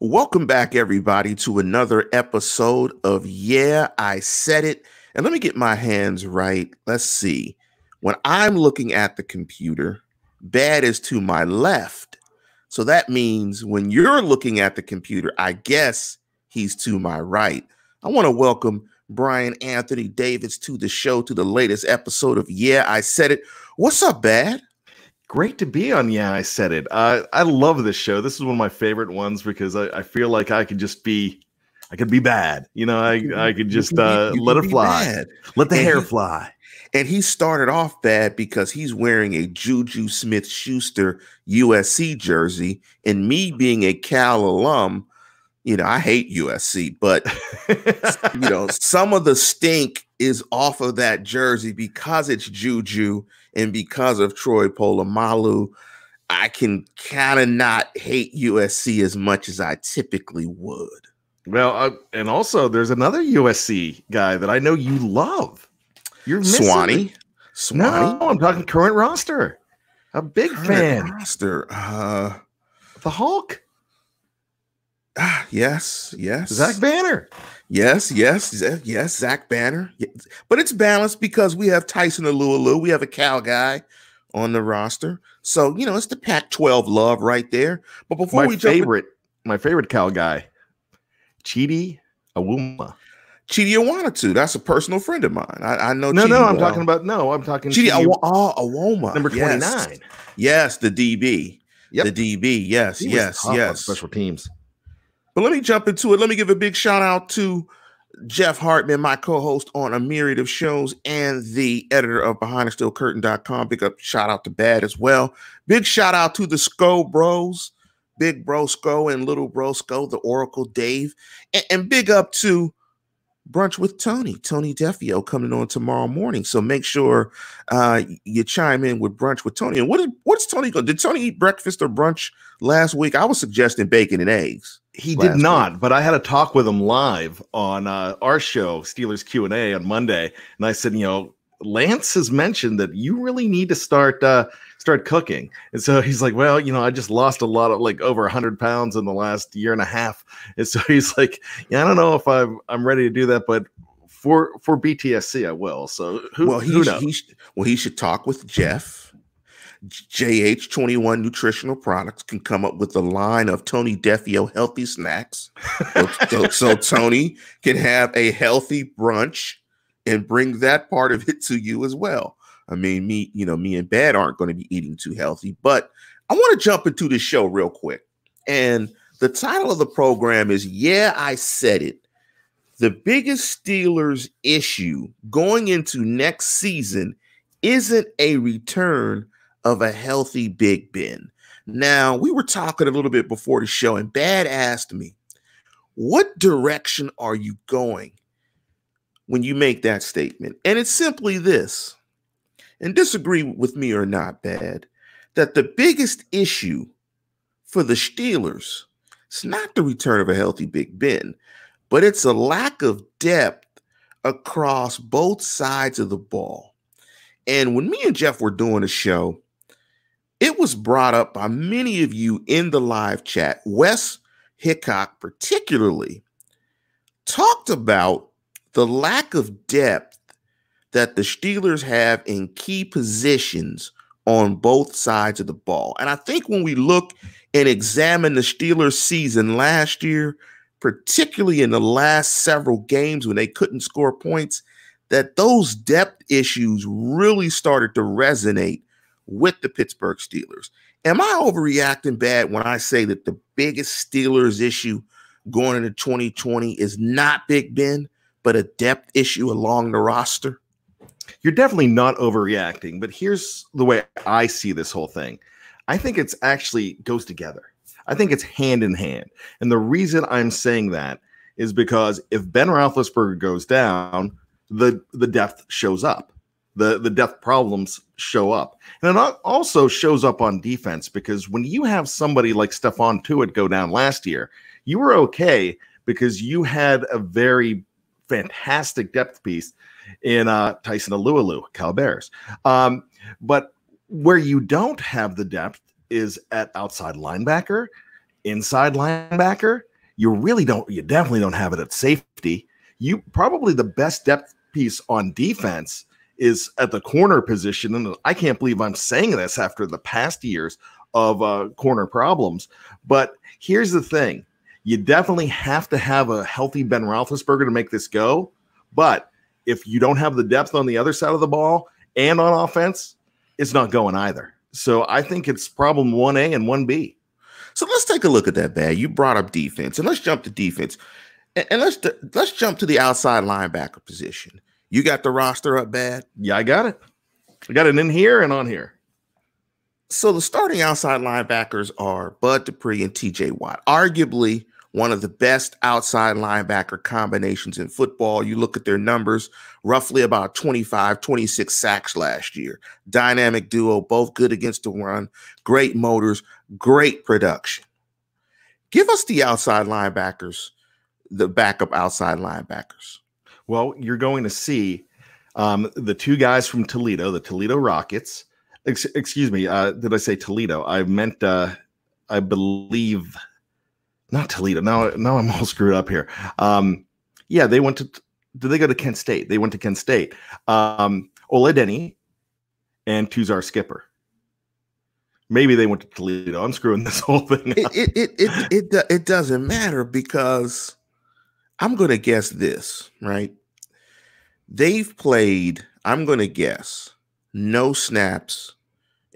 Welcome back, everybody, to another episode of Yeah, I Said It. And let me get my hands right. Let's see. When I'm looking at the computer, bad is to my left. So that means when you're looking at the computer, I guess he's to my right. I want to welcome Brian Anthony Davis to the show, to the latest episode of Yeah, I Said It. What's up, Bad? Great to be on. Yeah, I said it. Uh, I love this show. This is one of my favorite ones because I, I feel like I could just be, I could be bad. You know, I, I could just uh, let it fly, bad. let the and hair he, fly. And he started off bad because he's wearing a Juju Smith Schuster USC jersey. And me being a Cal alum, you know, I hate USC, but, you know, some of the stink is off of that jersey because it's Juju and because of Troy Polamalu, I can kind of not hate USC as much as I typically would. Well, uh, and also there's another USC guy that I know you love. You're Swanee. Swanee. No, I'm talking current roster. A big current fan. Roster. Uh, the Hulk. Ah, yes, yes. Zach Banner. Yes, yes, yes, Zach Banner. But it's balanced because we have Tyson Alualu. We have a Cal guy on the roster. So, you know, it's the Pac 12 love right there. But before my we favorite, in- my favorite Cal guy, Chidi Awuma. Chidi Awanatu. That's a personal friend of mine. I, I know. No, Chidi no, I'm well. talking about no. I'm talking Chidi, Chidi Aw- oh, uh, Awoma, number 29. Yes. yes, the DB. Yep. The DB. Yes, yes, yes. special teams. But let me jump into it. Let me give a big shout out to Jeff Hartman, my co-host on a myriad of shows, and the editor of BehindTheSteelCurtain.com. Big up shout out to Bad as well. Big shout out to the Sko Bros, Big Bro Sko and Little Bro Sko, the Oracle Dave, and, and big up to brunch with Tony, Tony Defeo coming on tomorrow morning. So make sure uh, you chime in with brunch with Tony. And what did what's Tony going? Did Tony eat breakfast or brunch last week? I was suggesting bacon and eggs. He did not, week. but I had a talk with him live on uh, our show, Steelers Q and A, on Monday, and I said, you know, Lance has mentioned that you really need to start uh, start cooking, and so he's like, well, you know, I just lost a lot of like over hundred pounds in the last year and a half, and so he's like, yeah, I don't know if I'm I'm ready to do that, but for for BTSC, I will. So who, well, he, who knows? He, well, he should talk with Jeff JH21 Nutritional Products can come up with a line of Tony Defeo healthy snacks. so, so, so, Tony can have a healthy brunch and bring that part of it to you as well. I mean, me, you know, me and Bad aren't going to be eating too healthy, but I want to jump into the show real quick. And the title of the program is Yeah, I Said It. The biggest Steelers issue going into next season isn't a return of a healthy Big Ben. Now, we were talking a little bit before the show, and Bad asked me, What direction are you going when you make that statement? And it's simply this, and disagree with me or not, Bad, that the biggest issue for the Steelers is not the return of a healthy Big Ben, but it's a lack of depth across both sides of the ball. And when me and Jeff were doing a show, it was brought up by many of you in the live chat. Wes Hickok, particularly, talked about the lack of depth that the Steelers have in key positions on both sides of the ball. And I think when we look and examine the Steelers season last year, particularly in the last several games when they couldn't score points, that those depth issues really started to resonate with the Pittsburgh Steelers. Am I overreacting bad when I say that the biggest Steelers issue going into 2020 is not Big Ben, but a depth issue along the roster? You're definitely not overreacting, but here's the way I see this whole thing. I think it's actually goes together. I think it's hand in hand. And the reason I'm saying that is because if Ben Roethlisberger goes down, the the depth shows up the the depth problems show up. And it also shows up on defense because when you have somebody like Stephon Tuitt go down last year, you were okay because you had a very fantastic depth piece in uh, Tyson Alualu, Cal Bears. Um, but where you don't have the depth is at outside linebacker, inside linebacker, You really don't, you definitely don't have it at safety. You probably the best depth piece on defense is at the corner position. And I can't believe I'm saying this after the past years of uh, corner problems. But here's the thing you definitely have to have a healthy Ben Roethlisberger to make this go. But if you don't have the depth on the other side of the ball and on offense, it's not going either. So I think it's problem 1A and 1B. So let's take a look at that, bad. You brought up defense, and let's jump to defense. And, and let's let's jump to the outside linebacker position. You got the roster up bad? Yeah, I got it. I got it in here and on here. So the starting outside linebackers are Bud Dupree and TJ Watt. Arguably one of the best outside linebacker combinations in football. You look at their numbers, roughly about 25, 26 sacks last year. Dynamic duo, both good against the run, great motors, great production. Give us the outside linebackers, the backup outside linebackers. Well, you're going to see um, the two guys from Toledo, the Toledo Rockets. Ex- excuse me, uh, did I say Toledo? I meant, uh, I believe, not Toledo. Now, now I'm all screwed up here. Um, yeah, they went to. Did they go to Kent State? They went to Kent State. Um, Ola Adeniyi and Tuzar Skipper. Maybe they went to Toledo. I'm screwing this whole thing. It, it it it it, it doesn't matter because I'm going to guess this, right? They've played, I'm going to guess, no snaps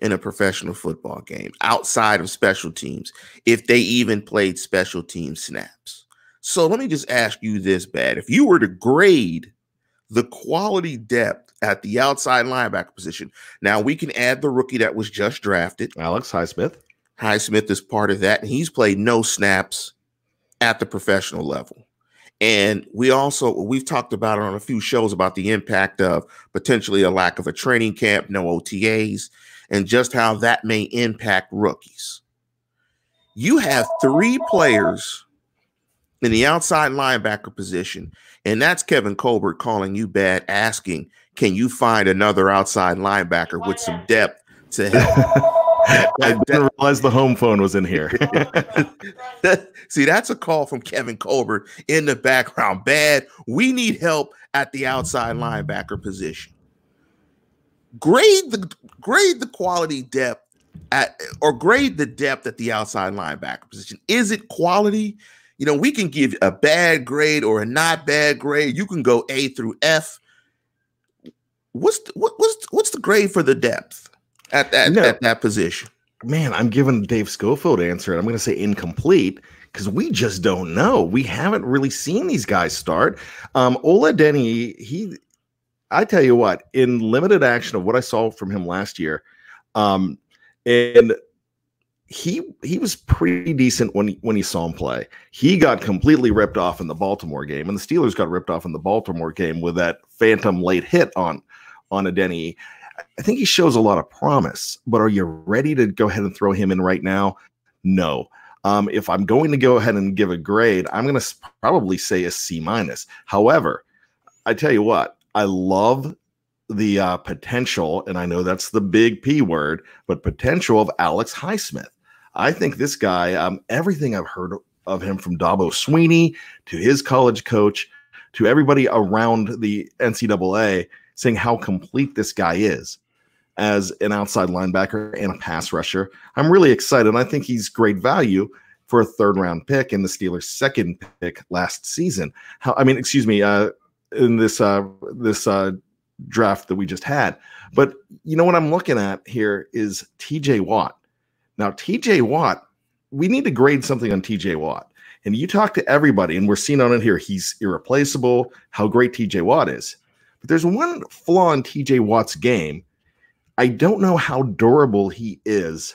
in a professional football game outside of special teams, if they even played special team snaps. So let me just ask you this, Bad. If you were to grade the quality depth at the outside linebacker position, now we can add the rookie that was just drafted, Alex Highsmith. Highsmith is part of that, and he's played no snaps at the professional level. And we also we've talked about it on a few shows about the impact of potentially a lack of a training camp, no OTAs, and just how that may impact rookies. You have three players in the outside linebacker position, and that's Kevin Colbert calling you bad, asking, can you find another outside linebacker with some depth to help? I didn't realize the home phone was in here. See, that's a call from Kevin Colbert in the background. Bad. We need help at the outside linebacker position. Grade the grade the quality depth at or grade the depth at the outside linebacker position. Is it quality? You know, we can give a bad grade or a not bad grade. You can go A through F. What's the, what, what's what's the grade for the depth? At that no. at that position? Man, I'm giving Dave Schofield answer, and I'm going to say incomplete because we just don't know. We haven't really seen these guys start. Um, Ola Denny, he, I tell you what, in limited action of what I saw from him last year, um, and he he was pretty decent when when you saw him play. He got completely ripped off in the Baltimore game, and the Steelers got ripped off in the Baltimore game with that phantom late hit on on Adeniyi. I think he shows a lot of promise, but are you ready to go ahead and throw him in right now? No. Um, if I'm going to go ahead and give a grade, I'm going to probably say a C minus. However, I tell you what, I love the uh, potential, and I know that's the big P word, but potential of Alex Highsmith. I think this guy, um, everything I've heard of him from Dabo Swinney to his college coach to everybody around the NCAA, saying how complete this guy is as an outside linebacker and a pass rusher. I'm really excited. I think he's great value for a third round pick in the Steelers' second pick last season. How I mean, excuse me, uh, in this uh, this uh, draft that we just had. But you know what I'm looking at here is T.J. Watt. Now, T.J. Watt, we need to grade something on T.J. Watt. And you talk to everybody, and we're seeing on it here, he's irreplaceable. How great T.J. Watt is. But there's one flaw in TJ Watt's game. I don't know how durable he is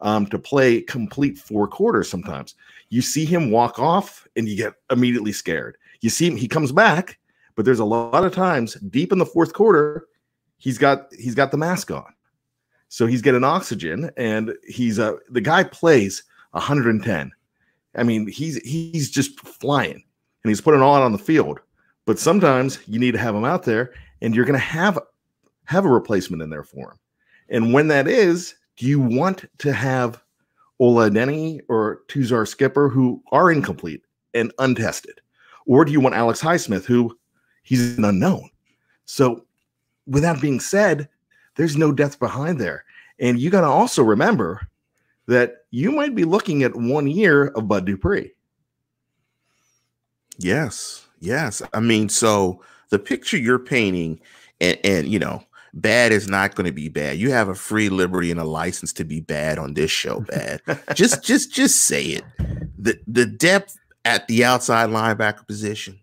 um, to play complete four quarters sometimes. You see him walk off and you get immediately scared. You see him, he comes back, but there's a lot of times deep in the fourth quarter, he's got he's got the mask on. So he's getting oxygen and he's a uh, the guy plays 110. I mean, he's he's just flying and he's putting all out on the field. But sometimes you need to have them out there, and you're going to have have a replacement in there for him. And when that is, do you want to have Ola Denny or Tuzar Skipper, who are incomplete and untested? Or do you want Alex Highsmith, who he's an unknown? So, with that being said, there's no depth behind there. And you got to also remember that you might be looking at one year of Bud Dupree. Yes, yes. I mean, so the picture you're painting, and, and you know, bad is not going to be bad. You have a free liberty and a license to be bad on this show. Bad, just, just, just say it. the The depth at the outside linebacker position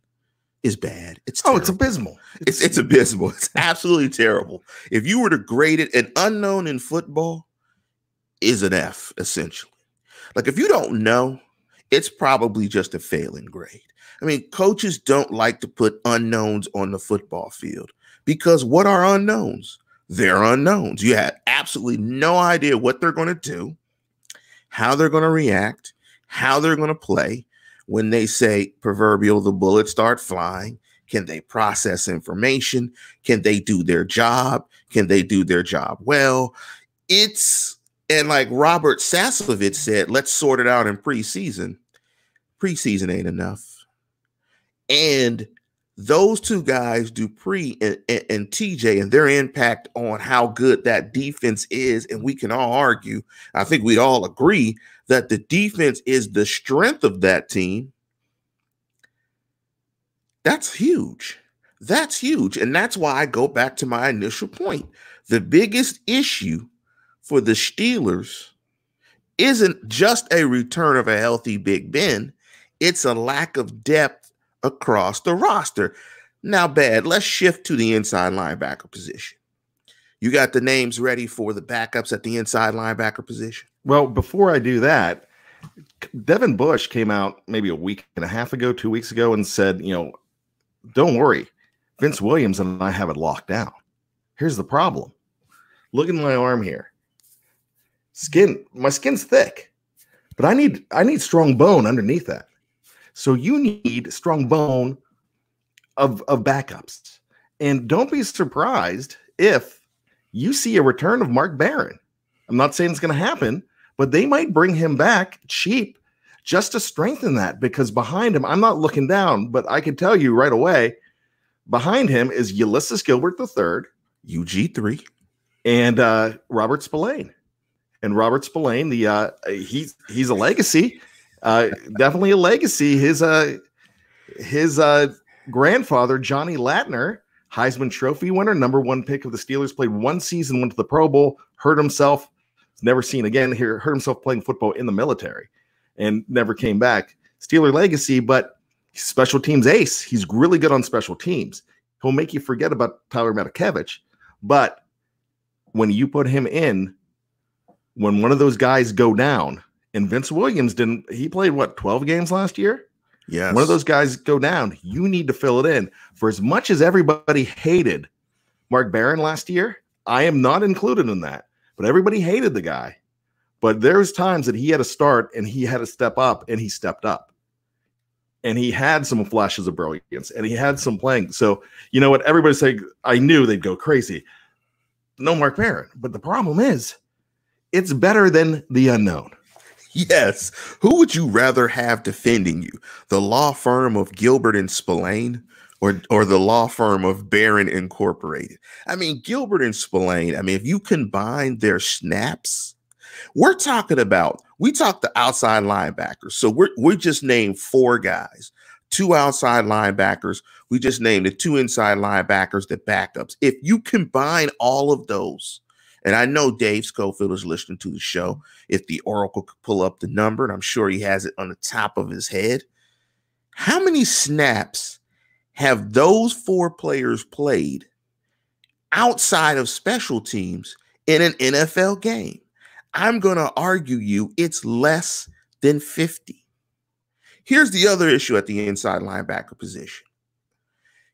is bad. It's terrible. oh, it's abysmal. It's it's abysmal. It's absolutely terrible. If you were to grade it, an unknown in football is an F essentially. Like if you don't know, it's probably just a failing grade. I mean, coaches don't like to put unknowns on the football field because what are unknowns? They're unknowns. You have absolutely no idea what they're going to do, how they're going to react, how they're going to play. When they say proverbial, the bullets start flying. Can they process information? Can they do their job? Can they do their job well? It's and like Robert Saslovich said, let's sort it out in preseason. Preseason ain't enough. And those two guys, Dupree and, and, and, TJ, and their impact on how good that defense is, and we can all argue, I think we'd all agree that the defense is the strength of that team. That's huge. That's huge. And that's why I go back to my initial point. The biggest issue for the Steelers isn't just a return of a healthy Big Ben, it's a lack of depth across the roster. Now, bad, let's shift to the inside linebacker position. You got the names ready for the backups at the inside linebacker position? Well, before I do that, Devin Bush came out maybe a week and a half ago, two weeks ago, and said, you know, don't worry, Vince Williams and I have it locked down. Here's the problem. Look at my arm here skin my skin's thick but i need i need strong bone underneath that so you need strong bone of of backups. And don't be surprised if you see a return of mark barron. I'm not saying it's going to happen but they might bring him back cheap just to strengthen that because behind him i'm not looking down but i can tell you right away behind him is ulysses gilbert III, ug3 and uh, robert spillane. And Robert Spillane, the uh, he's he's a legacy, uh, definitely a legacy. His uh, his uh, grandfather Johnny Lattner, Heisman Trophy winner, number one pick of the Steelers, played one season, went to the Pro Bowl, hurt himself, never seen again. Here, hurt himself playing football in the military, and never came back. Steeler legacy, but special teams ace. He's really good on special teams. He'll make you forget about Tyler Matakevich, but when you put him in when one of those guys go down, and Vince Williams didn't, he played what, 12 games last year? Yeah. One of those guys go down, you need to fill it in. For as much as everybody hated Mark Barron last year, I am not included in that, but everybody hated the guy. But there's times that he had to start and he had to step up and he stepped up. And he had some flashes of brilliance and he had some playing. So, you know what? Everybody's saying, I knew they'd go crazy. No Mark Barron. But the problem is, it's better than the unknown. Yes. Who would you rather have defending you? The law firm of Gilbert and Spillane or, or the law firm of Barron Incorporated? I mean, Gilbert and Spillane, I mean, if you combine their snaps, we're talking about, we talk the outside linebackers. So we're, we just named four guys, two outside linebackers. We just named the two inside linebackers, the backups. If you combine all of those, and I know Dave Schofield is listening to the show. If the Oracle could pull up the number, and I'm sure he has it on the top of his head, how many snaps have those four players played outside of special teams in an NFL game? I'm going to argue you it's less than 50. Here's the other issue at the inside linebacker position.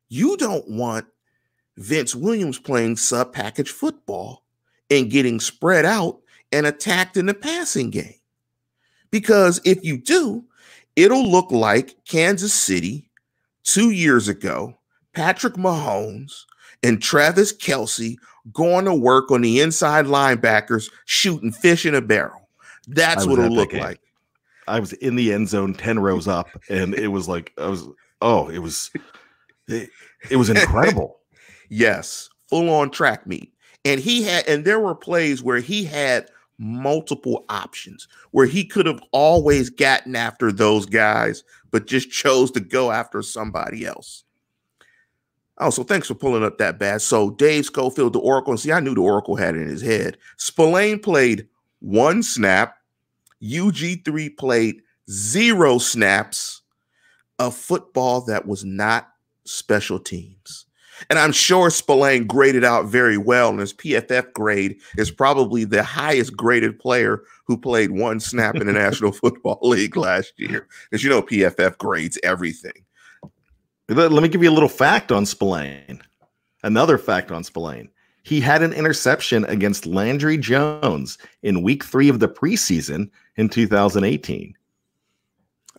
You don't want Vince Williams playing sub package football and getting spread out and attacked in the passing game. Because if you do, it'll look like Kansas City two years ago, Patrick Mahomes and Travis Kelce going to work on the inside linebackers shooting fish in a barrel. That's what it'll look like. I was in the end zone, 10 rows up, and it was like, I was, oh, it was, it, it was incredible. yes, full on track meet. And he had, and there were plays where he had multiple options where he could have always gotten after those guys, but just chose to go after somebody else. Oh, so thanks for pulling up that bad. So Dave Schofield, the Oracle, and see, I knew the Oracle had it in his head. Spillane played one snap. UG3 played zero snaps of football that was not special teams. And I'm sure Spillane graded out very well, and his PFF grade is probably the highest graded player who played one snap in the National Football League last year. Because you know, PFF grades everything. Let, let me give you a little fact on Spillane. Another fact on Spillane. He had an interception against Landry Jones in week three of the preseason in 2018.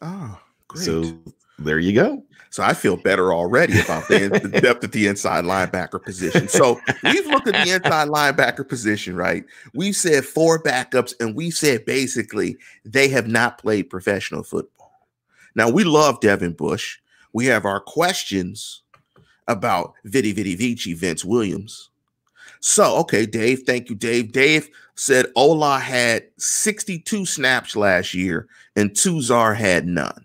Oh, great. So there you go. So I feel better already about the, the, depth at the inside linebacker position. So we've looked at the inside linebacker position, right? We've said four backups, and we said basically they have not played professional football. Now we love Devin Bush. We have our questions about Vidi Vidi Vici, Vince Williams. So, okay, Dave, thank you, Dave. Dave said Ola had 62 snaps last year and Tuzar had none.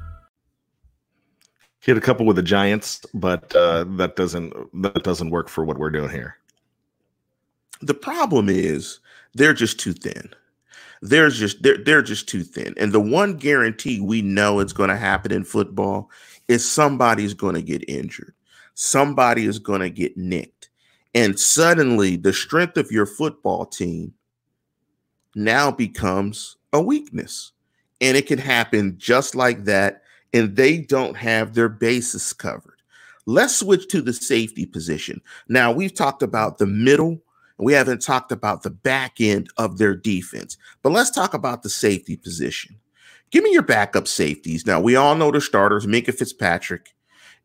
Hit a couple with the Giants, but uh, that doesn't that doesn't work for what we're doing here. The problem is they're just too thin. They're just they're they're just too thin. And the one guarantee we know it's going to happen in football is somebody's going to get injured. Somebody is going to get nicked. And suddenly the strength of your football team now becomes a weakness. And it can happen just like that and they don't have their bases covered. Let's switch to the safety position. Now, we've talked about the middle, and we haven't talked about the back end of their defense, but let's talk about the safety position. Give me your backup safeties. Now, we all know the starters Minkah Fitzpatrick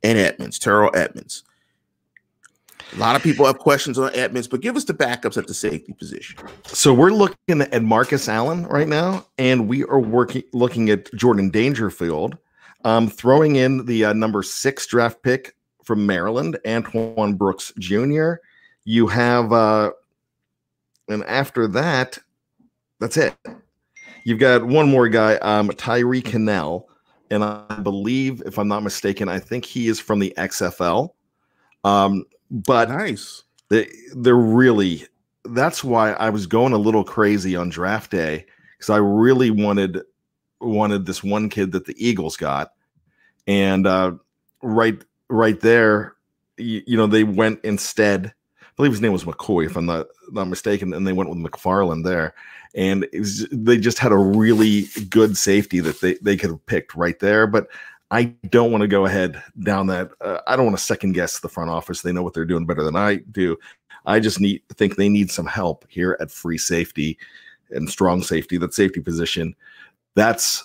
and Edmunds, Terrell Edmunds. A lot of people have questions on Edmunds, but give us the backups at the safety position. So we're looking at Marcus Allen right now, and we are working looking at Jordan Dangerfield, um, throwing in the uh, number six draft pick from Maryland, Antoine Brooks Jr. You have, uh, and after that, that's it. You've got one more guy, um, Tyree Kinnel, and I believe, if I'm not mistaken, I think he is from the XFL. Um, but nice. They, they're really. That's why I was going a little crazy on draft day because I really wanted wanted this one kid that the Eagles got, and uh, right right there, you, you, know, they went instead. I believe his name was McCoy, if I'm not not mistaken, and they went with McFarland there, and was, they just had a really good safety that they they could have picked right there, but. I don't want to go ahead down that. Uh, I don't want to second guess the front office. They know what they're doing better than I do. I just need think they need some help here at free safety and strong safety. That safety position. That's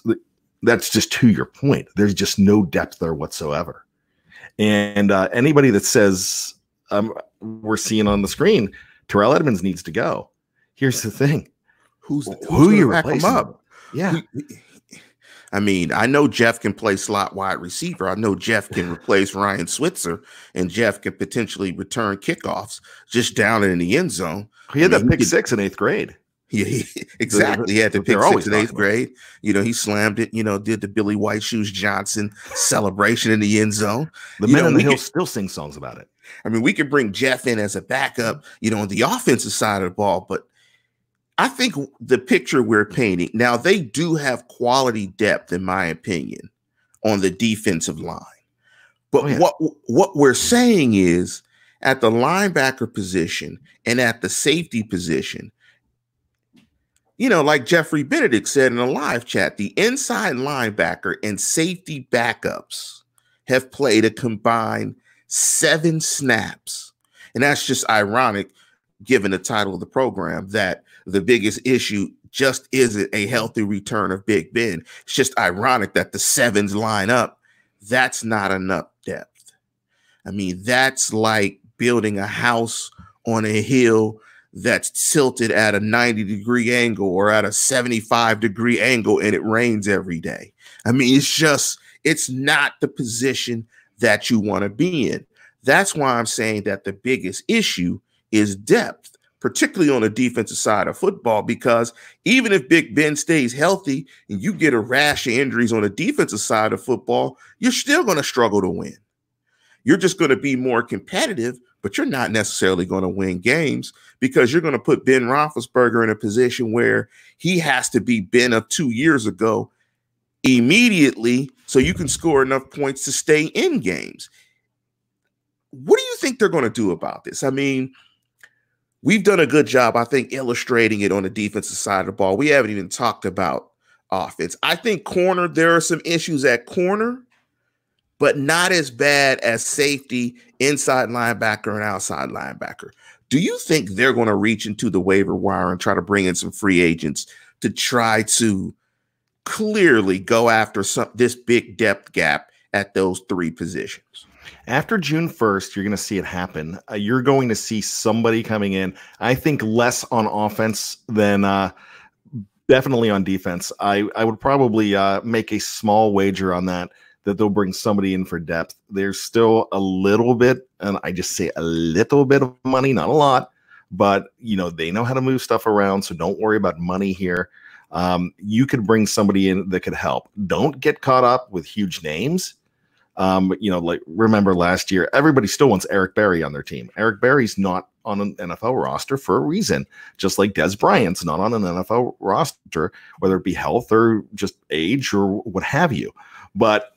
that's just to your point. There's just no depth there whatsoever. And uh, anybody that says um, we're seeing on the screen, Terrell Edmunds needs to go. Here's the thing: who's, who's who you replacing? Up? Yeah. I mean, I know Jeff can play slot wide receiver. I know Jeff can replace Ryan Switzer, and Jeff can potentially return kickoffs just down in the end zone. He had I mean, that pick six in eighth grade. Yeah, he, exactly. He had to pick six in eighth grade. You know, he slammed it. You know, did the Billy White Shoes Johnson celebration in the end zone. The you men know, in the hill still sing songs about it. I mean, we could bring Jeff in as a backup. You know, on the offensive side of the ball, but I think the picture we're painting now they do have quality depth, in my opinion, on the defensive line. But oh, yeah. what what we're saying is at the linebacker position and at the safety position you know, like Jeffrey Benedict said in a live chat, the inside linebacker and safety backups have played a combined seven snaps. And that's just ironic, given the title of the program, that the biggest issue just isn't a healthy return of Big Ben. It's just ironic that the sevens line up. That's not enough depth. I mean, that's like building a house on a hill that's tilted at a 90 degree angle or at a 75 degree angle and it rains every day. I mean, it's just, it's not the position that you want to be in. That's why I'm saying that the biggest issue is depth particularly on the defensive side of football, because even if Big Ben stays healthy and you get a rash of injuries on the defensive side of football, you're still going to struggle to win. You're just going to be more competitive, but you're not necessarily going to win games because you're going to put Ben Roethlisberger in a position where he has to be Ben of two years ago immediately so you can score enough points to stay in games. What do you think they're going to do about this? I mean, we've done a good job, I think, illustrating it on the defensive side of the ball. We haven't even talked about offense. I think corner, there are some issues at corner, but not as bad as safety, inside linebacker, and outside linebacker. Do you think they're going to reach into the waiver wire and try to bring in some free agents to try to clearly go after some this big depth gap at those three positions? After June 1st, you're going to see it happen. Uh, you're going to see somebody coming in. I think less on offense than uh, definitely on defense. I, I would probably uh, make a small wager on that, that they'll bring somebody in for depth. There's still a little bit, and I just say a little bit of money, not a lot, but you know, they know how to move stuff around. So don't worry about money here. Um, you could bring somebody in that could help. Don't get caught up with huge names um, you know, like remember last year, everybody still wants Eric Berry on their team. Eric Berry's not on an NFL roster for a reason, just like Dez Bryant's not on an NFL roster, whether it be health or just age or what have you. But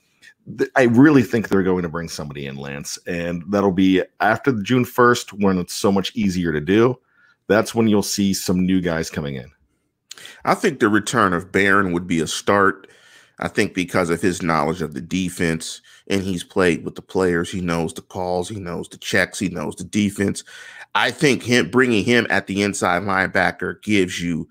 I really think they're going to bring somebody in, Lance, and that'll be after the June 1st when it's so much easier to do. That's when you'll see some new guys coming in. I think the return of Barron would be a start. I think because of his knowledge of the defense and he's played with the players, he knows the calls, he knows the checks, he knows the defense. I think him bringing him at the inside linebacker gives you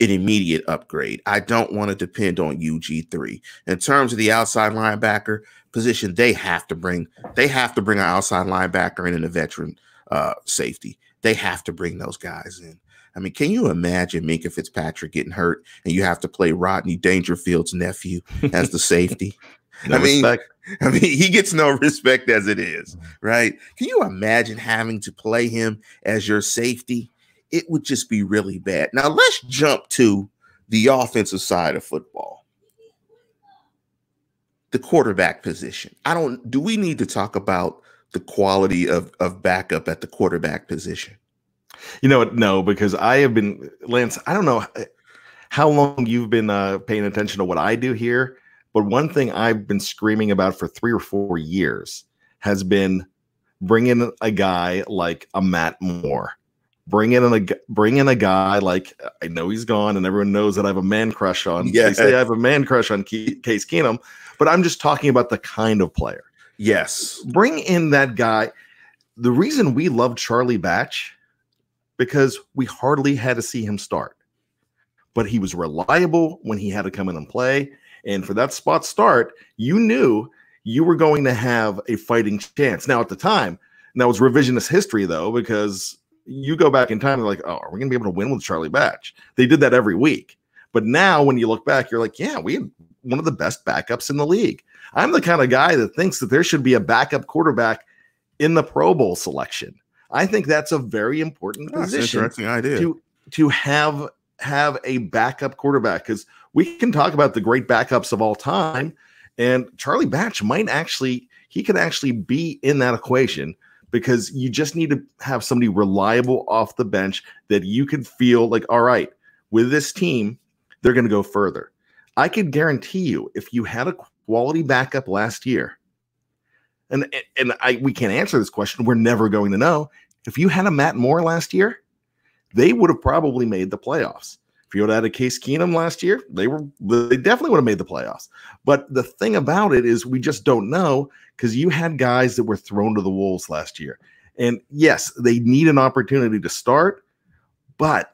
an immediate upgrade. I don't want to depend on UG3. In terms of the outside linebacker position, they have to bring they have to bring an outside linebacker in and a veteran uh, safety. They have to bring those guys in. I mean, can you imagine Minkah Fitzpatrick getting hurt and you have to play Rodney Dangerfield's nephew as the safety? no I mean, respect. I mean, he gets no respect as it is, right? Can you imagine having to play him as your safety? It would just be really bad. Now, let's jump to the offensive side of football. The quarterback position. I don't do we need to talk about the quality of, of backup at the quarterback position? You know what? No, because I have been Lance. I don't know how long you've been uh, paying attention to what I do here, but one thing I've been screaming about for three or four years has been bringing a guy like a Matt Moore. Bring in a bring in a guy like I know he's gone, and everyone knows that I have a man crush on. Yeah. They say I have a man crush on Ke- Case Keenum, but I'm just talking about the kind of player. Yes. Bring in that guy. The reason we love Charlie Batch because we hardly had to see him start. But he was reliable when he had to come in and play. And for that spot start, you knew you were going to have a fighting chance. Now, at the time, now it's revisionist history though, because you go back in time and like, oh, are we going to be able to win with Charlie Batch? They did that every week. But now when you look back, you're like, yeah, we had one of the best backups in the league. I'm the kind of guy that thinks that there should be a backup quarterback in the Pro Bowl selection. I think that's a very important That's position interesting idea. to to have have a backup quarterback because we can talk about the great backups of all time, and Charlie Batch might actually he could actually be in that equation because you just need to have somebody reliable off the bench that you can feel like, all right, with this team, they're going to go further. I could guarantee you, if you had a quality backup last year, and and I we can't answer this question, we're never going to know. If you had a Matt Moore last year, they would have probably made the playoffs. Would had a Case Keenum last year, they were they definitely would have made the playoffs. But the thing about it is we just don't know because you had guys that were thrown to the wolves last year. And yes, they need an opportunity to start, but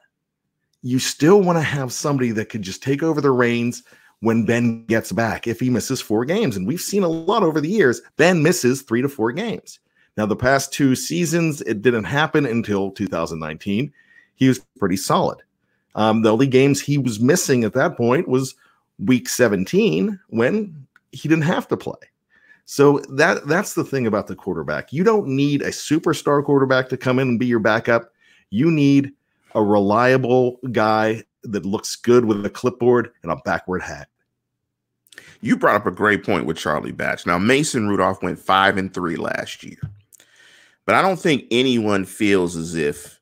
you still want to have somebody that could just take over the reins when Ben gets back if he misses four games. And we've seen a lot over the years. Ben misses three to four games. Now, the past two seasons, it didn't happen until 2019. He was pretty solid. Um, the only games he was missing at that point was week 17 when he didn't have to play. So that that's the thing about the quarterback. You don't need a superstar quarterback to come in and be your backup. You need a reliable guy that looks good with a clipboard and a backward hat. You brought up a great point with Charlie Batch. Now Mason Rudolph went 5 and 3 last year. But I don't think anyone feels as if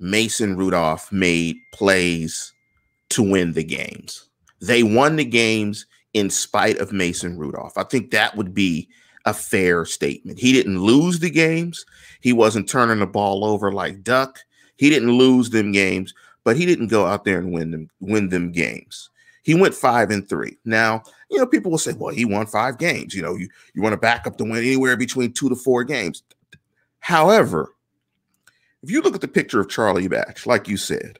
Mason Rudolph made plays to win the games. They won the games in spite of Mason Rudolph. I think that would be a fair statement. He didn't lose the games. He wasn't turning the ball over like Duck. He didn't lose them games, but he didn't go out there and win them win them games. He went five and three. Now, you know, people will say, well, he won five games. You know, you, you want to back up to win anywhere between two to four games. However, if you look at the picture of Charlie Batch, like you said,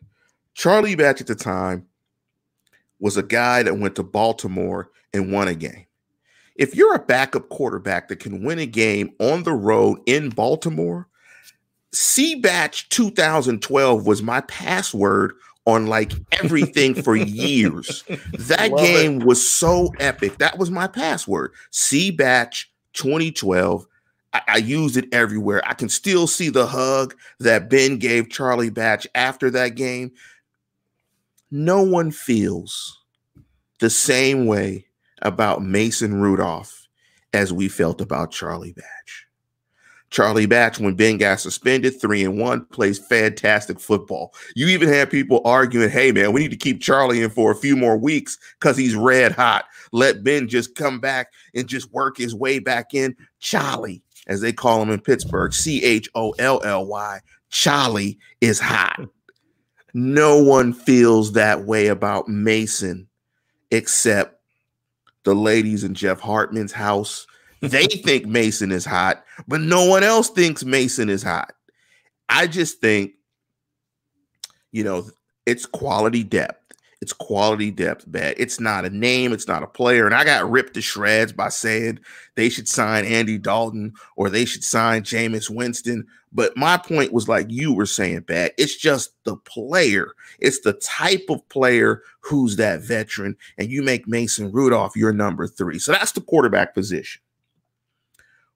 Charlie Batch at the time was a guy that went to Baltimore and won a game. If you're a backup quarterback that can win a game on the road in Baltimore, C Batch 2012 was my password on like everything for years. That Love game it. was so epic. That was my password. C Batch 2012 I, I used it everywhere. I can still see the hug that Ben gave Charlie Batch after that game. No one feels the same way about Mason Rudolph as we felt about Charlie Batch. Charlie Batch, when Ben got suspended, three and one, plays fantastic football. You even had people arguing, hey, man, we need to keep Charlie in for a few more weeks because he's red hot. Let Ben just come back and just work his way back in. Charlie as they call him in Pittsburgh, C H O L L Y, Charlie is hot. No one feels that way about Mason except the ladies in Jeff Hartman's house. They think Mason is hot, but no one else thinks Mason is hot. I just think, you know, it's quality depth. It's quality depth, bad. It's not a name, it's not a player. And I got ripped to shreds by saying they should sign Andy Dalton or they should sign Jameis Winston. But my point was like you were saying, bad. It's just the player. It's the type of player who's that veteran. And you make Mason Rudolph your number three. So that's the quarterback position.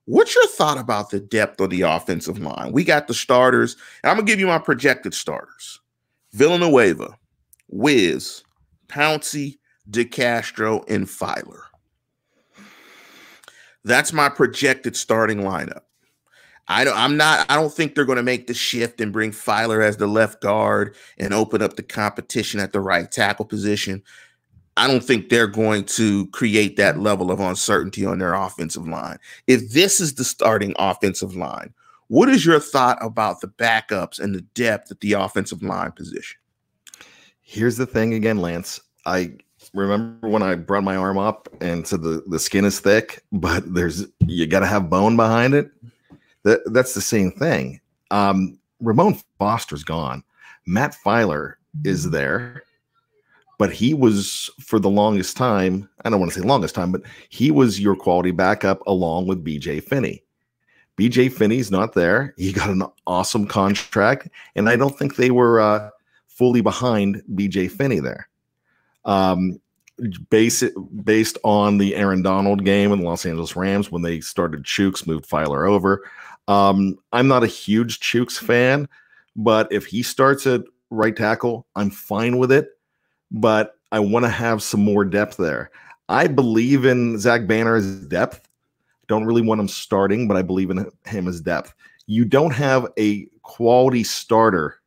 What's your thought about the depth of the offensive line? We got the starters, and I'm gonna give you my projected starters. Villanueva, Wiz, Pouncey, DeCastro, and Feiler. That's my projected starting lineup. I don't I'm not I don't think they're going to make the shift and bring Feiler as the left guard and open up the competition at the right tackle position. I don't think they're going to create that level of uncertainty on their offensive line. If this is the starting offensive line, what is your thought about the backups and the depth at the offensive line position? Here's the thing again, Lance. I remember when I brought my arm up and said the, the skin is thick, but there's you got to have bone behind it. That that's the same thing. Um, Ramon Foster's gone. Matt Feiler is there, but he was for the longest time. I don't want to say longest time, but he was your quality backup along with BJ Finney. BJ Finney's not there. He got an awesome contract, and I don't think they were. Uh, fully behind BJ Finney there. Um, base based on the Aaron Donald game in the Los Angeles Rams when they started Chuks, moved Feiler over. Um, I'm not a huge Chuks fan, but if he starts at right tackle, I'm fine with it. But I want to have some more depth there. I believe in Zach Banner's depth. Don't really want him starting, but I believe in him as depth. You don't have a quality starter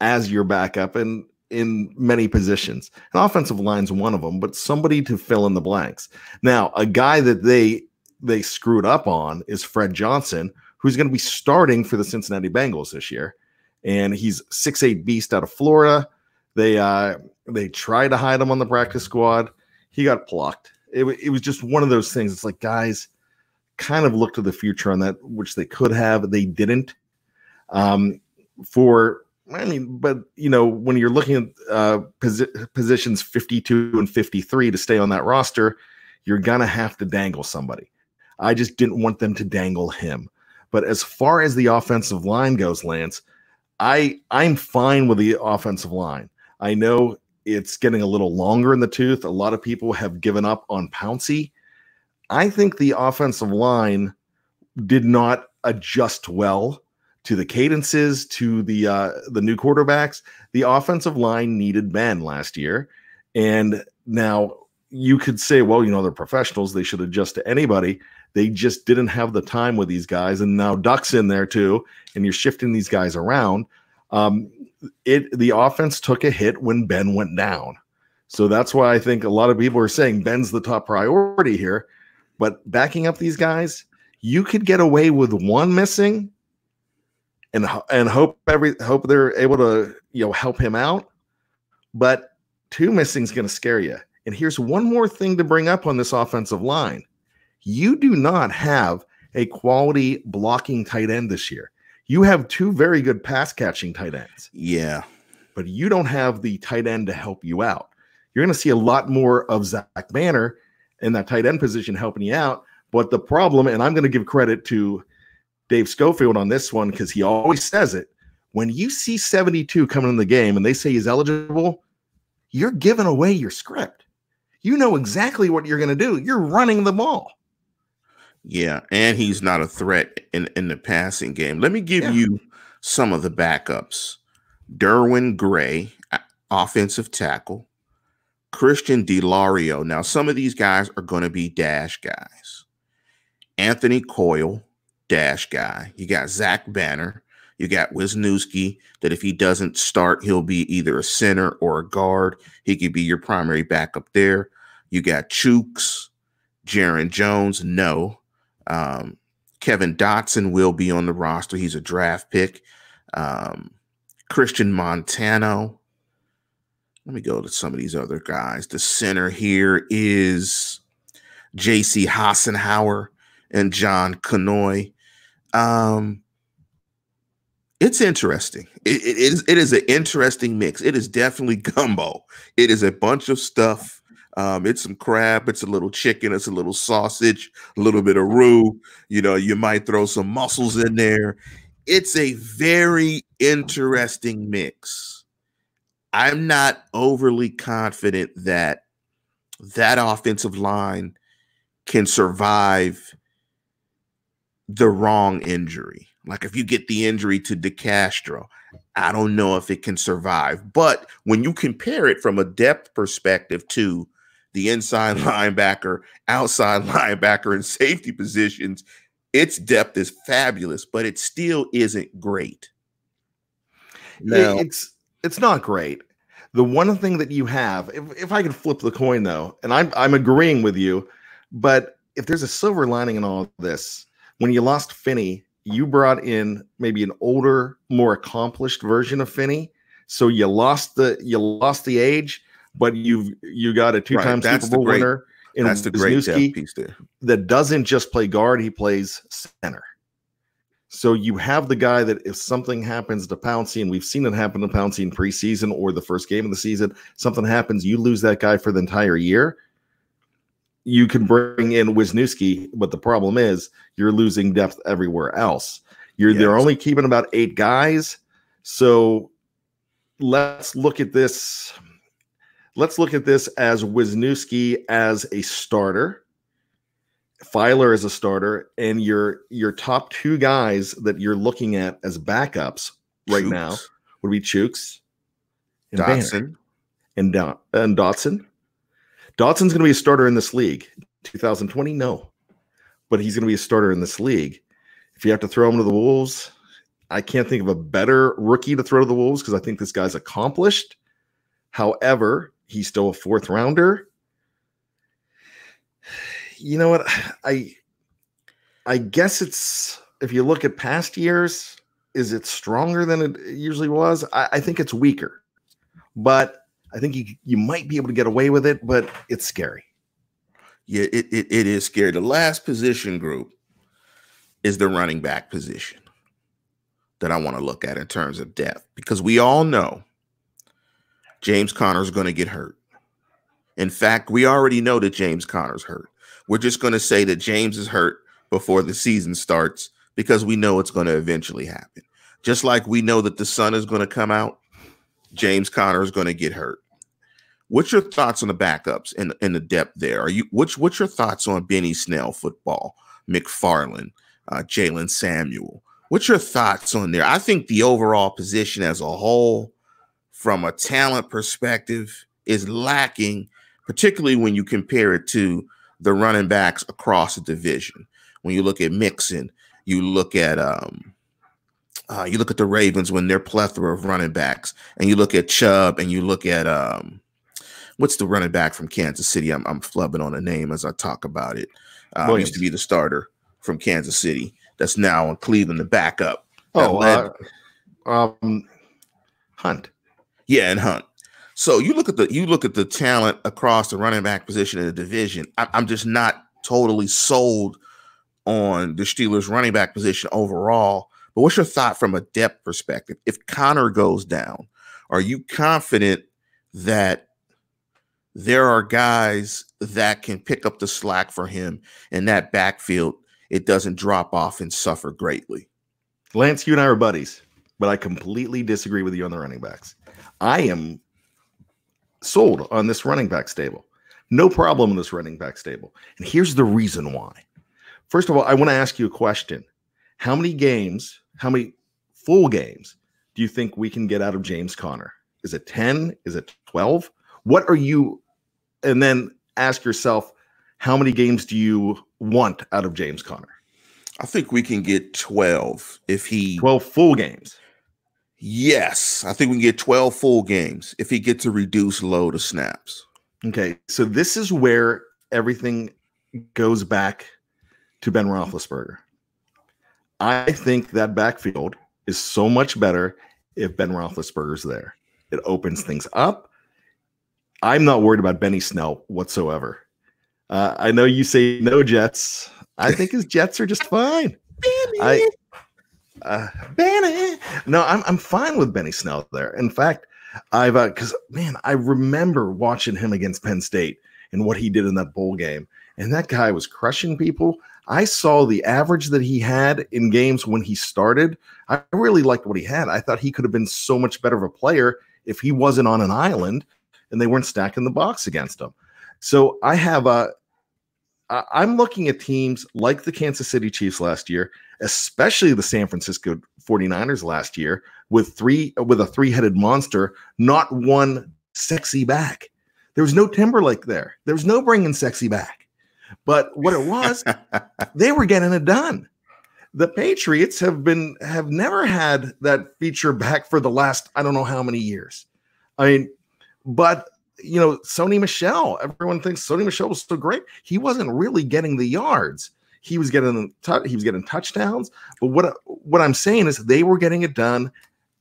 as your backup and in many positions. An offensive line's one of them, but somebody to fill in the blanks. Now, a guy that they they screwed up on is Fred Johnson, who's going to be starting for the Cincinnati Bengals this year. And he's six eight beast out of Florida. They uh they tried to hide him on the practice squad. He got plucked. It, it was just one of those things. It's like guys kind of look to the future on that, which they could have. They didn't. Um, for I mean, but you know, when you're looking at uh, posi- positions 52 and 53 to stay on that roster, you're gonna have to dangle somebody. I just didn't want them to dangle him. But as far as the offensive line goes, Lance, I I'm fine with the offensive line. I know it's getting a little longer in the tooth. A lot of people have given up on Pouncey. I think the offensive line did not adjust well to the cadences, to the uh, the new quarterbacks. The offensive line needed Ben last year, and now you could say, well, you know, they're professionals; they should adjust to anybody. They just didn't have the time with these guys, and now Duck's in there too, and you're shifting these guys around. Um, it the offense took a hit when Ben went down. So that's why I think a lot of people are saying Ben's the top priority here. But backing up these guys, you could get away with one missing and and hope every hope they're able to, you know, help him out. But two missing is going to scare you. And here's one more thing to bring up on this offensive line. You do not have a quality blocking tight end this year. You have two very good pass catching tight ends Yeah. but you don't have the tight end to help you out. You're going to see a lot more of Zach Banner in that tight end position helping you out. But the problem, and I'm going to give credit to Dave Schofield on this one because he always says it. When you see 72 coming in the game and they say he's eligible, you're giving away your script. You know exactly what you're going to do. You're running the ball. Yeah, and he's not a threat in in the passing game. Let me give Yeah. you some of the backups. Derwin Gray, offensive tackle. Christian DiLauro. Now, some of these guys are going to be dash guys. Anthony Coyle, dash guy. You got Zach Banner. You got Wisniewski, that if he doesn't start, he'll be either a center or a guard. He could be your primary backup there. You got Chuks, Jarron Jones, no. Um, Kevin Dotson will be on the roster. He's a draft pick. Um, Christian Montano. Let me go to some of these other guys. The center here is J.C. Hassenauer and John Canoy. Um, it's interesting. It, it is it is an interesting mix. It is definitely gumbo. It is a bunch of stuff. Um, it's some crab, it's a little chicken, it's a little sausage, a little bit of roux. You know, you might throw some mussels in there. It's a very interesting mix. I'm not overly confident that that offensive line can survive the wrong injury. Like if you get the injury to DeCastro, I don't know if it can survive. But when you compare it from a depth perspective to the inside linebacker, outside linebacker, and safety positions, its depth is fabulous, but it still isn't great. Now, it's it's not great. The one thing that you have, if, if I could flip the coin though, and I'm I'm agreeing with you, but if there's a silver lining in all this, when you lost Finney, you brought in maybe an older, more accomplished version of Finney. So you lost the you lost the age, but you've you got a two-time that's Super the Bowl great- winner in that's the great Wisniewski piece there. that doesn't just play guard, he plays center. So you have the guy that if something happens to Pouncey, and we've seen it happen to Pouncey in preseason or the first game of the season, something happens, you lose that guy for the entire year. You can bring in Wisniewski, but the problem is you're losing depth everywhere else. You're they're only keeping about eight guys. So let's look at this. Let's look at this as Wisniewski as a starter. Feiler as a starter, and your your top two guys that you're looking at as backups right now would be Chuks and Banner Dotson. and, Do- and Dotson. Dotson's going to be a starter in this league. 2020, no, but he's going to be a starter in this league. If you have to throw him to the Wolves, I can't think of a better rookie to throw to the Wolves because I think this guy's accomplished. However, he's still a fourth rounder. You know what? I I guess it's if you look at past years, is it stronger than it usually was? I, I think it's weaker. but I think you you might be able to get away with it, but it's scary. Yeah, it, it, it is scary. The last position group is the running back position that I want to look at in terms of depth because we all know James Conner is going to get hurt. In fact, we already know that James Conner's hurt. We're just going to say that James is hurt before the season starts because we know it's going to eventually happen. Just like we know that the sun is going to come out, James Conner is going to get hurt. What's your thoughts on the backups and, and the depth there? Are you what's what's your thoughts on Benny Snell football, McFarland, uh, Jaylen Samuel? What's your thoughts on there? I think the overall position as a whole, from a talent perspective, is lacking, particularly when you compare it to the running backs across the division. When you look at Mixon, you look at um, uh, you look at the Ravens when they're plethora of running backs, and you look at Chubb, and you look at um, what's the running back from Kansas City? I'm, I'm flubbing on a name as I talk about it. Uh, used to be the starter from Kansas City. That's now in Cleveland, the backup. Oh, led, uh, um, Hunt. Yeah, and Hunt. So you look at the you look at the talent across the running back position in the division. I, I'm just not totally sold on the Steelers running back position overall. But what's your thought from a depth perspective? If Conner goes down, are you confident that there are guys that can pick up the slack for him in that backfield? It doesn't drop off and suffer greatly. Lance, you and I are buddies, but I completely disagree with you on the running backs. I am sold on this running back stable. No problem in this running back stable. And here's the reason why. First of all, I want to ask you a question. How many games, how many full games do you think we can get out of James Conner? Is it 10? Is it 12? What are you? And then ask yourself, how many games do you want out of James Conner? I think we can get 12 if he 12 full games. Yes, I think we can get 12 full games if he gets a reduced load of snaps. Okay, so this is where everything goes back to Ben Roethlisberger. I think that backfield is so much better if Ben Roethlisberger's there. It opens things up. I'm not worried about Benny Snell whatsoever. Uh, I know you say no Jets. I think his Jets are just fine. Benny. I, uh, Benny. No, I'm I'm fine with Benny Snell there. In fact, I've because uh, man, I remember watching him against Penn State and what he did in that bowl game, and that guy was crushing people. I saw the average that he had in games when he started. I really liked what he had. I thought he could have been so much better of a player if he wasn't on an island and they weren't stacking the box against them. So I have a I'm looking at teams like the Kansas City Chiefs last year, especially the San Francisco 49ers last year with three with a three-headed monster, not one sexy back. There was no Timberlake there. There was no bringing sexy back. But what it was, they were getting it done. The Patriots have been have never had that feature back for the last I don't know how many years. I mean, but you know, Sony Michel, everyone thinks Sony Michel was so great. He wasn't really getting the yards. He was getting he was getting touchdowns. But what what I'm saying is they were getting it done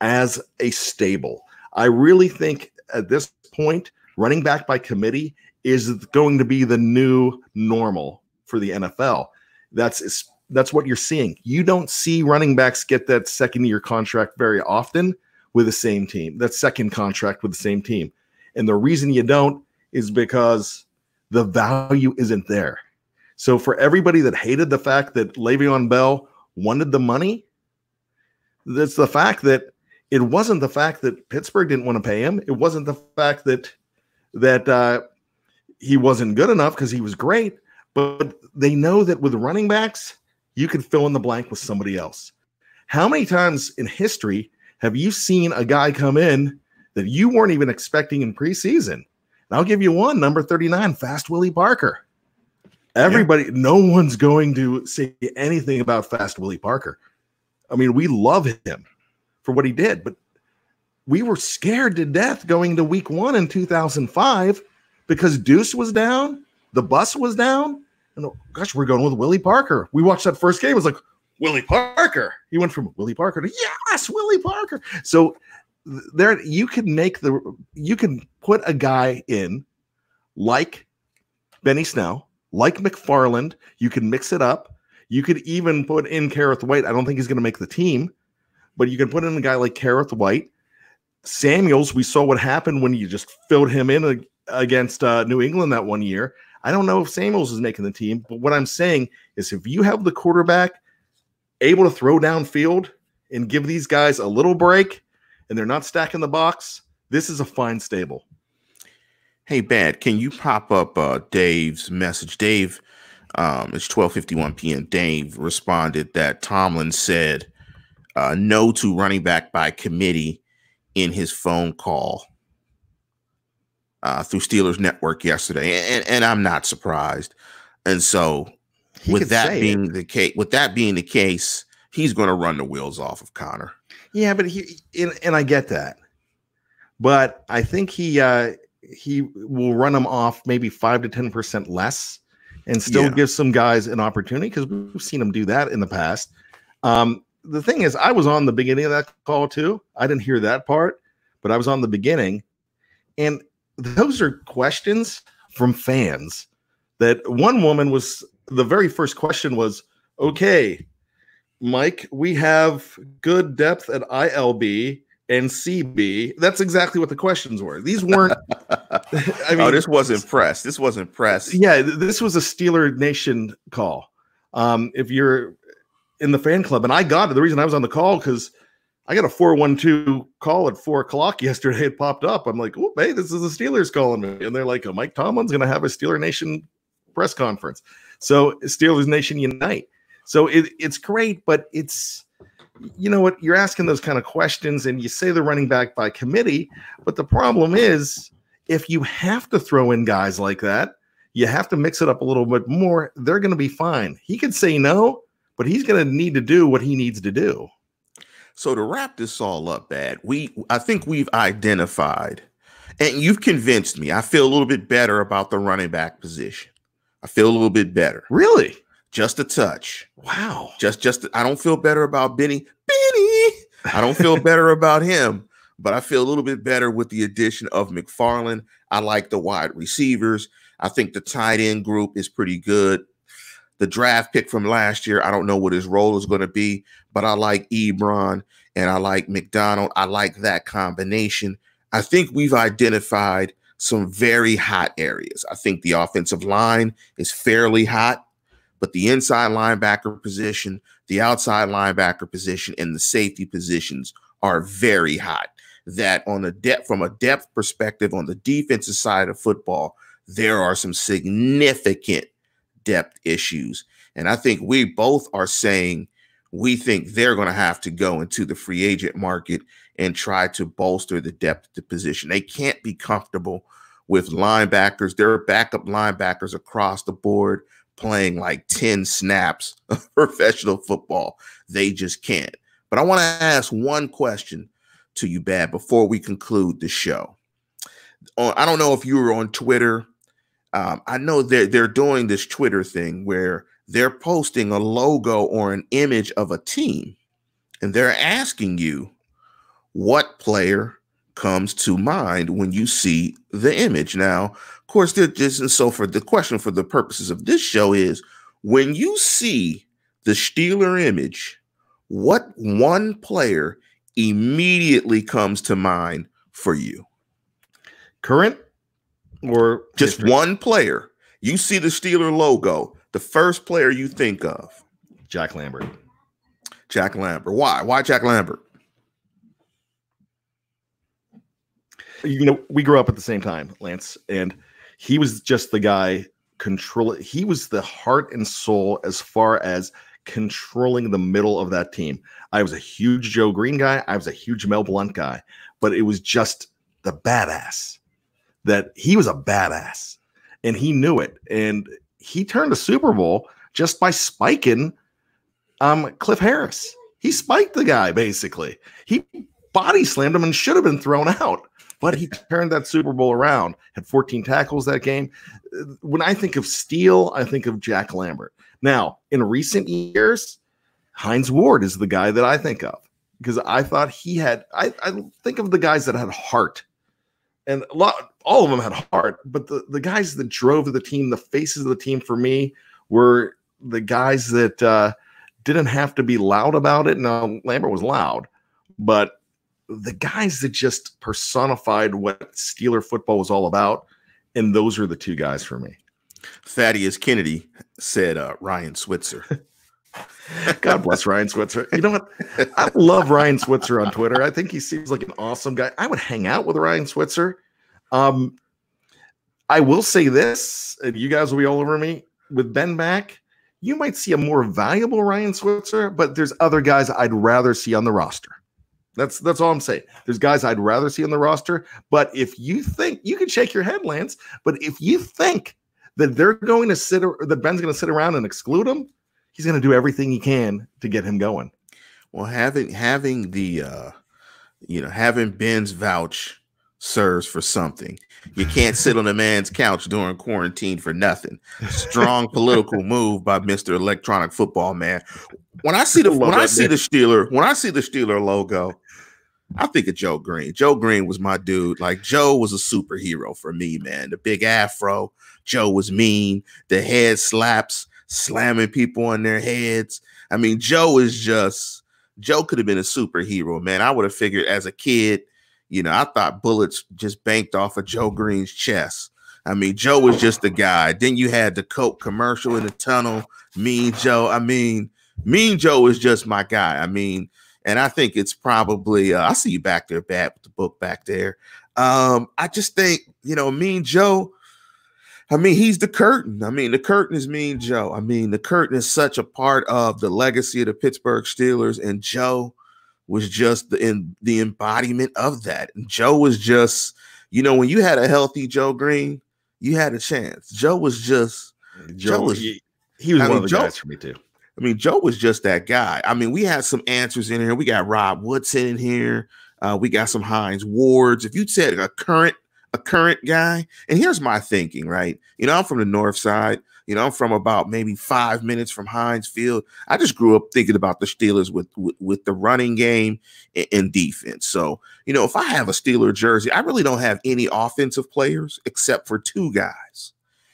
as a stable. I really think at this point, running back by committee is going to be the new normal for the NFL. That's that's what you're seeing. You don't see running backs get that second year contract very often with the same team. That second contract with the same team. And the reason you don't is because the value isn't there. So for everybody that hated the fact that Le'Veon Bell wanted the money, that's the fact that it wasn't the fact that Pittsburgh didn't want to pay him. It wasn't the fact that that uh, he wasn't good enough because he was great. But they know that with running backs, you can fill in the blank with somebody else. How many times in history have you seen a guy come in that you weren't even expecting in preseason. And I'll give you one number 39, Fast Willie Parker. Everybody, yeah. no one's going to say anything about Fast Willie Parker. I mean, we love him for what he did, but we were scared to death going to week one in 2005 because Deuce was down, the bus was down. And oh, gosh, we're going with Willie Parker. We watched that first game. It was like, Willie Parker. He went from Willie Parker to yes, Willie Parker. So there you can make the you can put a guy in like Benny Snell, like McFarland. You can mix it up. You could even put in Kerrith Whyte. I don't think he's going to make the team, but you can put in a guy like Kerrith Whyte. Samuels, we saw what happened when you just filled him in against uh, New England that one year. I don't know if Samuels is making the team, but what I'm saying is if you have the quarterback able to throw downfield and give these guys a little break and they're not stacking the box, this is a fine stable. Hey, Bad, can you pop up uh, Dave's message? Dave, um, it's 12:51 p.m. Dave responded that Tomlin said uh, no to running back by committee in his phone call uh, through Steelers Network yesterday, and, and I'm not surprised. And so, he with that being it. the case, with that being the case, he's going to run the wheels off of Conner. Yeah, but he and, and I get that, but I think he uh, he will run them off maybe five to ten percent less, and still yeah. give some guys an opportunity because we've seen him do that in the past. Um, the thing is, I was on the beginning of that call too. I didn't hear that part, but I was on the beginning, and those are questions from fans. That one woman was the very first question was, "Okay, Mike, we have good depth at ILB and CB. That's exactly what the questions were. These weren't. I oh, mean, oh, this wasn't press. This wasn't press. Yeah, this was a Steeler Nation call. Um, if you're in the fan club, and I got it. The reason I was on the call because I got a four one two call at four o'clock yesterday. It popped up. I'm like, oh, hey, this is the Steelers calling me, and they're like, oh, Mike Tomlin's going to have a Steeler Nation press conference. So Steelers Nation unite. So it, it's great, but it's you know what? You're asking those kind of questions and you say the running back by committee. But the problem is, if you have to throw in guys like that, you have to mix it up a little bit more. They're going to be fine. He could say no, but he's going to need to do what he needs to do. So to wrap this all up, bad, we I think we've identified, and you've convinced me. I feel a little bit better about the running back position. I feel a little bit better. Really? Just a touch. Wow. Just just I don't feel better about Benny. Benny. I don't feel better about him, but I feel a little bit better with the addition of McFarland. I like the wide receivers. I think the tight end group is pretty good. The draft pick from last year, I don't know what his role is going to be, but I like Ebron and I like McDonald. I like that combination. I think we've identified some very hot areas. I think the offensive line is fairly hot but the inside linebacker position, the outside linebacker position, and the safety positions are very hot. That on a depth from a depth perspective on the defensive side of football, there are some significant depth issues. And I think we both are saying we think they're going to have to go into the free agent market and try to bolster the depth of the position. They can't be comfortable with linebackers. There are backup linebackers across the board playing like 10 snaps of professional football. They just can't. But I want to ask one question to you, Bad, before we conclude the show. I don't know if you were on Twitter. Um, I know they're, they're doing this Twitter thing where they're posting a logo or an image of a team and they're asking you what player comes to mind when you see the image. Now, course, this and so for the question for the purposes of this show is when you see the Steeler image, what one player immediately comes to mind for you? Current or just history? one player? You see the Steeler logo, the first player you think of? Jack Lambert. Jack Lambert. Why? Why Jack Lambert? You know, we grew up at the same time, Lance, and he was just the guy control he was the heart and soul as far as controlling the middle of that team. I was a huge Joe Greene guy, I was a huge Mel Blount guy, but it was just the badass that he was a badass and he knew it and he turned a Super Bowl just by spiking um Cliff Harris. He spiked the guy basically. He body slammed him and should have been thrown out but he turned that Super Bowl around, had 14 tackles that game. When I think of Steel, I think of Jack Lambert. Now, in recent years, Hines Ward is the guy that I think of. because I thought he had. I, I think of the guys that had heart, and a lot, all of them had heart. But the the guys that drove the team, the faces of the team for me, were the guys that uh, didn't have to be loud about it. Now Lambert was loud, but the guys that just personified what Steeler football was all about, and those are the two guys for me. Thaddeus Kennedy said uh, Ryan Switzer. God bless Ryan Switzer. You know what? I love Ryan Switzer on Twitter. I think he seems like an awesome guy. I would hang out with Ryan Switzer. Um, I will say this, and you guys will be all over me with Ben back. You might see a more valuable Ryan Switzer, but there's other guys I'd rather see on the roster. That's that's all I'm saying. There's guys I'd rather see on the roster, but if you think you can shake your head, Lance, but if you think that they're going to sit or that Ben's going to sit around and exclude him, he's going to do everything he can to get him going. Well, having having the uh you know having Ben's vouch serves for something. You can't sit on a man's couch during quarantine for nothing. Strong political move by Mr. Electronic Football Man. When I see the when I see the Steeler, when I see the Steeler logo, I think of Joe Greene. Joe Greene was my dude. Like Joe was a superhero for me, man. The big afro. Joe was mean. The head slaps, slamming people on their heads. I mean, Joe is just Joe could have been a superhero, man. I would have figured as a kid, you know, I thought bullets just banked off of Joe Green's chest. I mean, Joe was just the guy. Then you had the Coke commercial in the tunnel. Mean Joe. I mean, Mean Joe is just my guy. I mean, and I think it's probably uh, I see you back there, bad with the book back there. Um, I just think you know, Mean Joe. I mean, he's the curtain. I mean, the curtain is Mean Joe. I mean, the curtain is such a part of the legacy of the Pittsburgh Steelers, and Joe was just the in the embodiment of that. And Joe was just, you know, when you had a healthy Joe Greene, you had a chance. Joe was just Joe, Joe was he, he was I one mean, of the Joe, guys for me too. I mean, Joe was just that guy. I mean, we had some answers in here. We got Rod Woodson in here. Uh, we got some Hines Wards. If you said a current, a current guy, and here's my thinking, right? You know, I'm from the north side. You know, I'm from about maybe five minutes from Heinz Field. I just grew up thinking about the Steelers with with, with the running game and, and, defense. So, you know, if I have a Steeler jersey, I really don't have any offensive players except for two guys.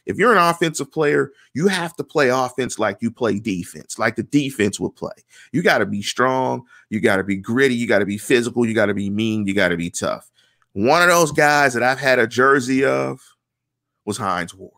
If you're an offensive player, you have to play offense like you play defense, like the defense will play. You got to be strong, you got to be gritty, you got to be physical, you got to be mean, you got to be tough. One of those guys that I've had a jersey of was Hines Ward.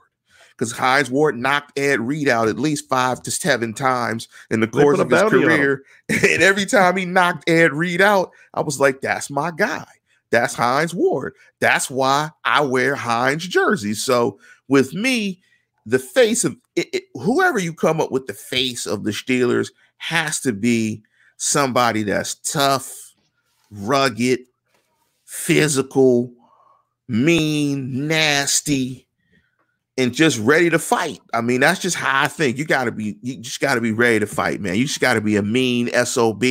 Because Hines Ward knocked Ed Reed out at least five to seven times in the course of his career. And every time he knocked Ed Reed out, I was like, that's my guy. That's Hines Ward. That's why I wear Hines jerseys. So with me, the face of it, it, whoever you come up with the face of the Steelers has to be somebody that's tough, rugged, physical, mean, nasty, and just ready to fight. I mean, that's just how I think. You got to be, you just got to be ready to fight, man. You just got to be a mean SOB.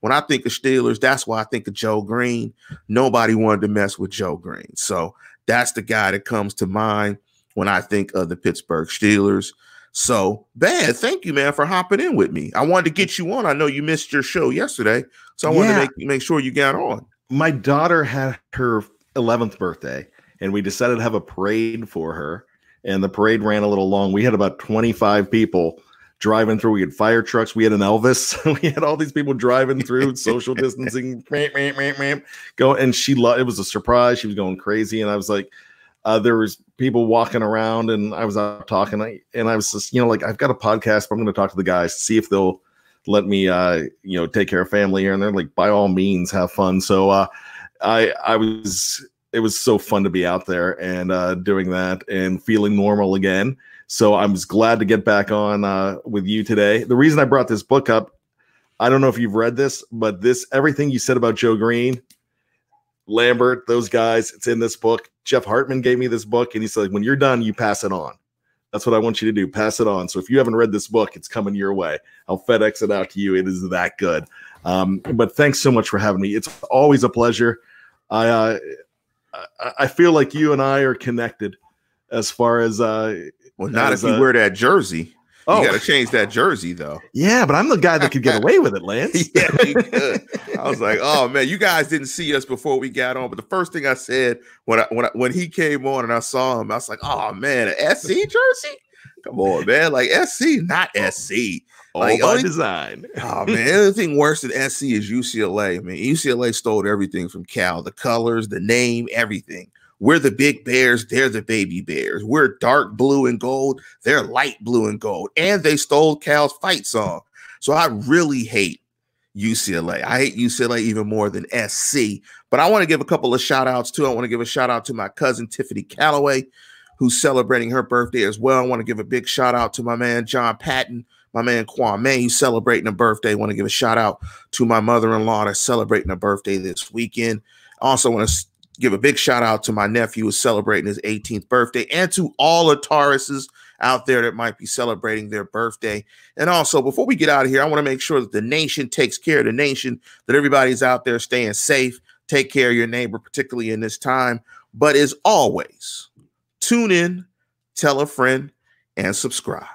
When I think of Steelers, that's why I think of Joe Greene. Nobody wanted to mess with Joe Greene. So that's the guy that comes to mind when I think of the Pittsburgh Steelers. So, bad. Thank you, man, for hopping in with me. I wanted to get you on. I know you missed your show yesterday, so I wanted to make make sure you got on. My daughter had her 11th birthday, and we decided to have a parade for her. And the parade ran a little long. We had about 25 people driving through. We had fire trucks. We had an Elvis. we had all these people driving through, social distancing, go. And she loved. It was a surprise. She was going crazy, and I was like uh, there was people walking around and I was out talking and I was just, you know, like I've got a podcast, but I'm going to talk to the guys, see if they'll let me, uh, you know, take care of family here. And they're like, by all means, have fun. So, uh, I, I was, it was so fun to be out there and, uh, doing that and feeling normal again. So I was glad to get back on, uh, with you today. The reason I brought this book up, I don't know if you've read this, but this, everything you said about Joe Greene, Lambert, those guys, it's in this book. Jeff Hartman gave me this book, and he said, when you're done, you pass it on. That's what I want you to do. Pass it on. So if you haven't read this book, it's coming your way. I'll FedEx it out to you. It is that good. Um, but thanks so much for having me. It's always a pleasure. I uh, I feel like you and I are connected as far as uh, well, not as, if you uh, wear that jersey. You Oh. got to change that jersey though. Yeah, but I'm the guy that could get away with it, Lance. yeah, you could. I was like, oh man, you guys didn't see us before we got on, but the first thing I said when I, when I, when he came on and I saw him, I was like, oh man, an SC jersey. Come on, man. Like SC, not SC. All Like, by only- design. Oh man, anything worse than SC is UCLA. I mean, UCLA stole everything from Cal: the colors, the name, everything. We're the big bears, they're the baby bears. We're dark blue and gold, they're light blue and gold. And they stole Cal's fight song. So I really hate UCLA. I hate UCLA even more than SC. But I want to give a couple of shout outs too. I want to give a shout out to my cousin Tiffany Calloway, who's celebrating her birthday as well. I want to give a big shout out to my man John Patton, my man Kwame, who's celebrating a birthday. I want to give a shout out to my mother-in-law that's celebrating a birthday this weekend. I also want to give a big shout out to my nephew who's celebrating his 18th birthday and to all the Tauruses out there that might be celebrating their birthday. And also, before we get out of here, I want to make sure that the nation takes care of the nation, that everybody's out there staying safe. Take care of your neighbor, particularly in this time. But as always, tune in, tell a friend, and subscribe.